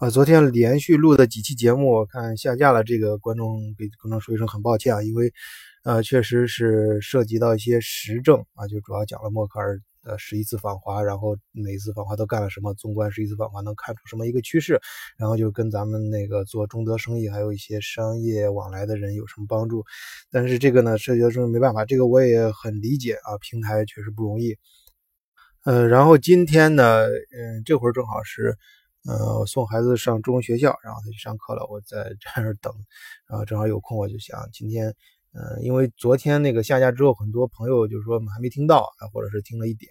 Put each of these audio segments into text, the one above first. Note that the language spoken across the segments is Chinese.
啊，昨天连续录的几期节目，我看下架了。这个观众给观众说一声很抱歉啊，因为呃，确实是涉及到一些时政啊，就主要讲了默克尔的十一次访华，然后每一次访华都干了什么，纵观十一次访华能看出什么一个趋势，然后就跟咱们那个做中德生意还有一些商业往来的人有什么帮助。但是这个呢，涉及到这没办法，这个我也很理解啊，平台确实不容易。呃，然后今天呢，嗯，这会儿正好是。呃，我送孩子上中学校，然后他去上课了，我在这儿等，然后正好有空，我就想今天，呃，因为昨天那个下架之后，很多朋友就是说还没听到啊，或者是听了一点。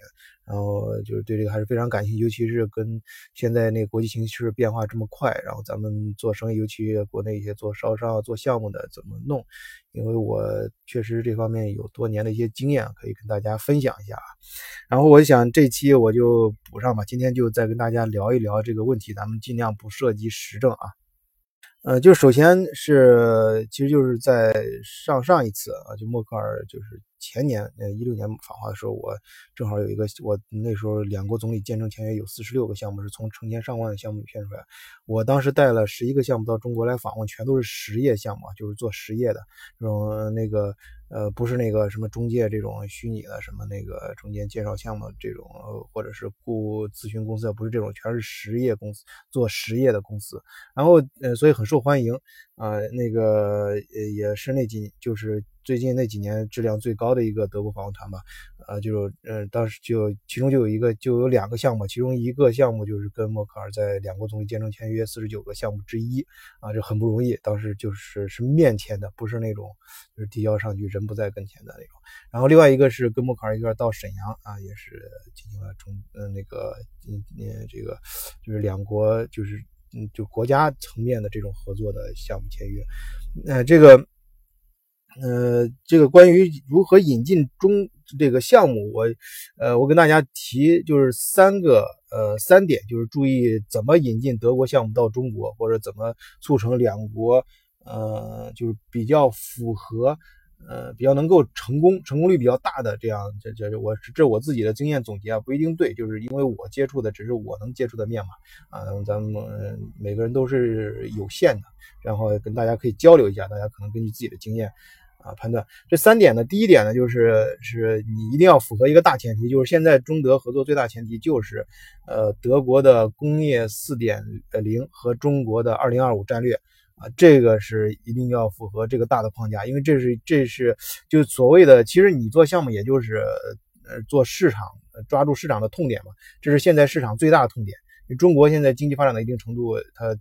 然后就是对这个还是非常感兴趣，尤其是跟现在那个国际形势变化这么快，然后咱们做生意，尤其国内一些做烧商、做项目的怎么弄？因为我确实这方面有多年的一些经验，可以跟大家分享一下啊。然后我想这期我就补上吧，今天就再跟大家聊一聊这个问题，咱们尽量不涉及时政啊。呃，就首先是，其实就是在上上一次啊，就默克尔就是。前年，呃，一六年访华的时候，我正好有一个，我那时候两国总理见证签约有四十六个项目，是从成千上万的项目里选出来。我当时带了十一个项目到中国来访问，全都是实业项目，就是做实业的这种那个。呃，不是那个什么中介这种虚拟的什么那个中间介绍项目这种，或者是雇咨询公司，不是这种，全是实业公司做实业的公司。然后呃，所以很受欢迎啊。那个呃也是那几就是最近那几年质量最高的一个德国访问团吧。呃，就呃当时就其中就有一个就有两个项目，其中一个项目就是跟默克尔在两国总理见证签约四十九个项目之一啊，这很不容易。当时就是是面签的，不是那种就是递交上去人不在跟前的那种。然后另外一个是跟默克尔一块到沈阳啊，也是进行了中嗯那个嗯嗯这个就是两国就是嗯就国家层面的这种合作的项目签约。呃这个呃这个关于如何引进中。这个项目，我，呃，我跟大家提就是三个，呃，三点，就是注意怎么引进德国项目到中国，或者怎么促成两国，呃，就是比较符合，呃，比较能够成功，成功率比较大的这样，这这我这我自己的经验总结啊，不一定对，就是因为我接触的只是我能接触的面嘛，啊，咱们每个人都是有限的，然后跟大家可以交流一下，大家可能根据自己的经验。啊，判断这三点呢，第一点呢，就是是你一定要符合一个大前提，就是现在中德合作最大前提就是，呃，德国的工业四点零和中国的二零二五战略啊，这个是一定要符合这个大的框架，因为这是这是就所谓的，其实你做项目也就是呃做市场，抓住市场的痛点嘛，这是现在市场最大的痛点。中国现在经济发展到一定程度，它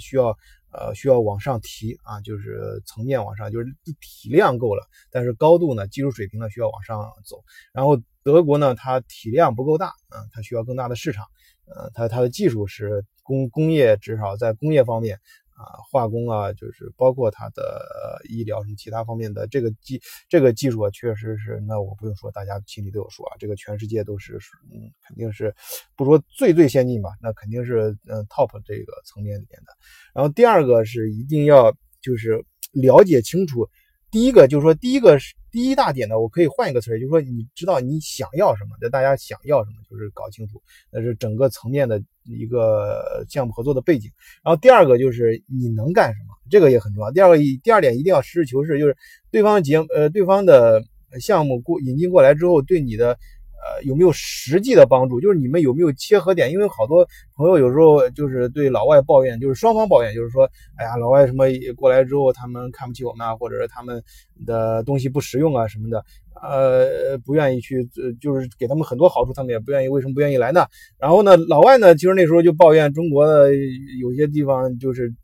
需要。呃，需要往上提啊，就是层面往上，就是体量够了，但是高度呢，技术水平呢需要往上走。然后德国呢，它体量不够大，嗯，它需要更大的市场，呃，它它的技术是工工业，至少在工业方面。啊，化工啊，就是包括它的医疗什么其他方面的这个技这个技术啊，确实是那我不用说，大家心里都有数啊。这个全世界都是，嗯，肯定是不说最最先进吧，那肯定是嗯 top 这个层面里面的。然后第二个是一定要就是了解清楚。第一个就是说，第一个是第一大点呢，我可以换一个词儿，就是说，你知道你想要什么，那大家想要什么，就是搞清楚，那是整个层面的一个项目合作的背景。然后第二个就是你能干什么，这个也很重要。第二个一第二点一定要实事求是，就是对方节呃对方的项目过引进过来之后，对你的。呃，有没有实际的帮助？就是你们有没有切合点？因为好多朋友有时候就是对老外抱怨，就是双方抱怨，就是说，哎呀，老外什么过来之后，他们看不起我们啊，或者是他们的东西不实用啊什么的，呃，不愿意去，就是给他们很多好处，他们也不愿意。为什么不愿意来呢？然后呢，老外呢，其实那时候就抱怨中国的有些地方就是。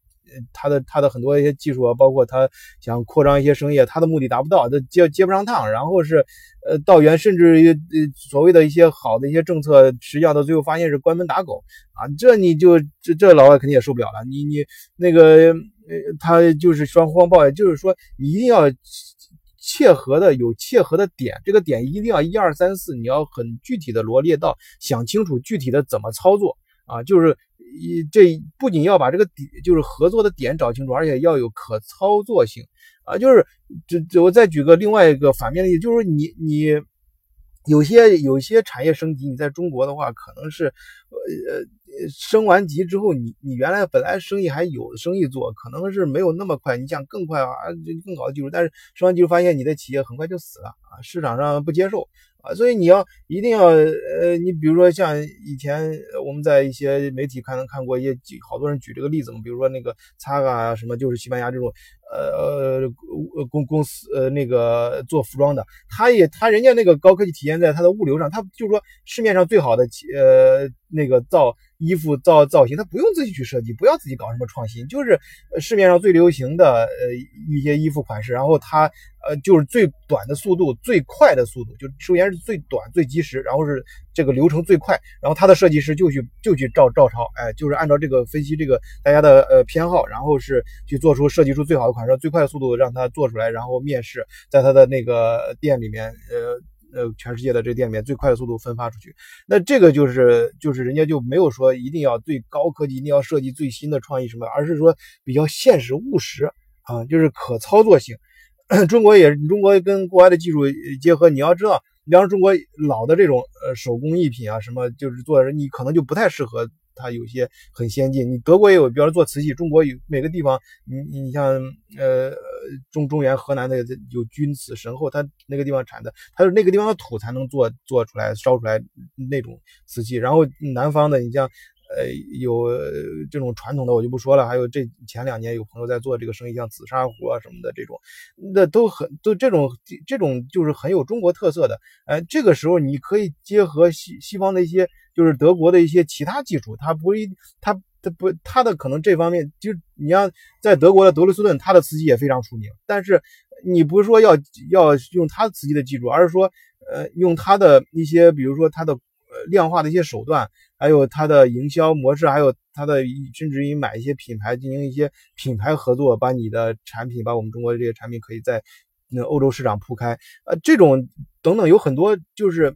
他的他的很多一些技术啊，包括他想扩张一些生意，他的目的达不到，他接接不上趟。然后是，呃，道源甚至于呃所谓的一些好的一些政策，实际上到最后发现是关门打狗啊！这你就这这老外肯定也受不了了。你你那个呃他就是双方抱怨，就是说你一定要切合的有切合的点，这个点一定要一二三四，你要很具体的罗列到，想清楚具体的怎么操作啊，就是。一这不仅要把这个点就是合作的点找清楚，而且要有可操作性啊！就是这这我再举个另外一个反面例子，就是你你有些有些产业升级，你在中国的话可能是呃呃升完级之后，你你原来本来生意还有生意做，可能是没有那么快，你想更快啊，更好的技术，但是升完级就发现你的企业很快就死了啊，市场上不接受。啊，所以你要一定要，呃，你比如说像以前我们在一些媒体看能看过一些好多人举这个例子嘛，比如说那个擦啊什么，就是西班牙这种，呃呃公公司呃那个做服装的，他也他人家那个高科技体现在他的物流上，他就是说市面上最好的呃那个造。衣服造造型，他不用自己去设计，不要自己搞什么创新，就是市面上最流行的呃一些衣服款式，然后他呃就是最短的速度，最快的速度，就首先是最短最及时，然后是这个流程最快，然后他的设计师就去就去照照抄，哎，就是按照这个分析这个大家的呃偏好，然后是去做出设计出最好的款反正，最快的速度让他做出来，然后面试在他的那个店里面呃。呃，全世界的这店里面最快的速度分发出去，那这个就是就是人家就没有说一定要最高科技，一定要设计最新的创意什么，而是说比较现实务实啊，就是可操作性。中国也中国跟国外的技术结合，你要知道，比方中国老的这种呃手工艺品啊，什么就是做你可能就不太适合。它有些很先进，你德国也有，比方说做瓷器，中国有每个地方，你你像呃中中原河南的有钧瓷神后，它那个地方产的，它是那个地方的土才能做做出来烧出来那种瓷器，然后南方的你像呃有这种传统的我就不说了，还有这前两年有朋友在做这个生意，像紫砂壶啊什么的这种，那都很都这种这种就是很有中国特色的，哎，这个时候你可以结合西西方的一些。就是德国的一些其他技术，它不一，它它不，它的可能这方面，就你像在德国的德累斯顿，它的瓷器也非常出名。但是你不是说要要用它瓷器的技术，而是说，呃，用它的一些，比如说它的呃量化的一些手段，还有它的营销模式，还有它的甚至于买一些品牌进行一些品牌合作，把你的产品，把我们中国的这些产品可以在那欧洲市场铺开，呃，这种等等有很多就是。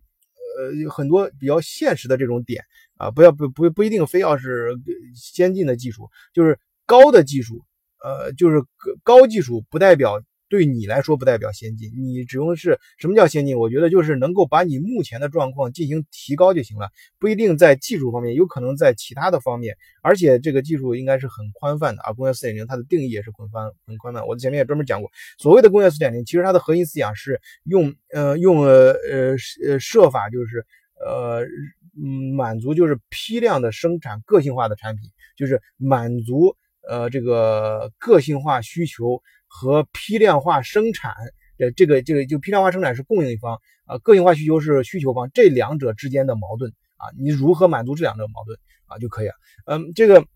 呃，有很多比较现实的这种点啊，不要不不不一定非要是先进的技术，就是高的技术，呃，就是高技术不代表。对你来说不代表先进，你只用是什么叫先进？我觉得就是能够把你目前的状况进行提高就行了，不一定在技术方面，有可能在其他的方面。而且这个技术应该是很宽泛的啊，工业四点零它的定义也是很宽很宽泛。我前面也专门讲过，所谓的工业四点零，其实它的核心思想是用呃用呃呃设法就是呃嗯满足就是批量的生产个性化的产品，就是满足呃这个个性化需求。和批量化生产的这个这个就批量化生产是供应方啊，个性化需求是需求方，这两者之间的矛盾啊，你如何满足这两者矛盾啊就可以了。嗯，这个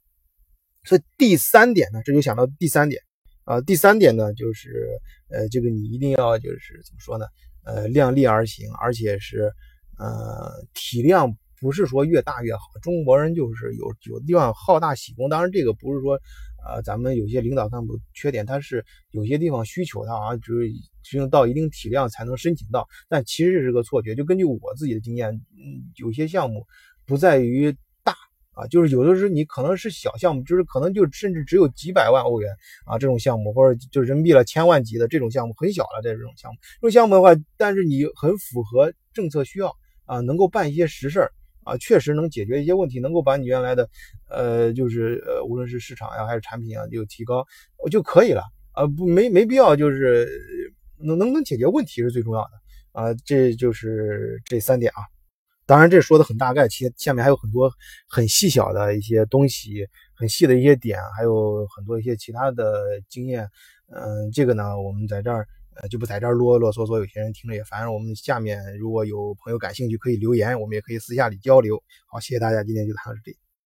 所以第三点呢，这就想到第三点啊，第三点呢就是呃，这个你一定要就是怎么说呢？呃，量力而行，而且是呃体量不是说越大越好。中国人就是有有地方好大喜功，当然这个不是说。啊，咱们有些领导干部缺点，他是有些地方需求，他啊，就是只有到一定体量才能申请到，但其实这是个错觉。就根据我自己的经验，嗯，有些项目不在于大啊，就是有的时候你可能是小项目，就是可能就甚至只有几百万欧元啊这种项目，或者就人民币了千万级的这种项目很小了，这种项目，这种项目的话，但是你很符合政策需要啊，能够办一些实事儿。啊，确实能解决一些问题，能够把你原来的，呃，就是呃，无论是市场呀还是产品啊，就提高我就可以了啊，不没没必要，就是能能不能解决问题是最重要的啊，这就是这三点啊。当然这说的很大概，其下面还有很多很细小的一些东西，很细的一些点，还有很多一些其他的经验。嗯，这个呢，我们在这儿。呃，就不在这啰啰嗦嗦，有些人听着也烦。我们下面如果有朋友感兴趣，可以留言，我们也可以私下里交流。好，谢谢大家，今天就谈到这里。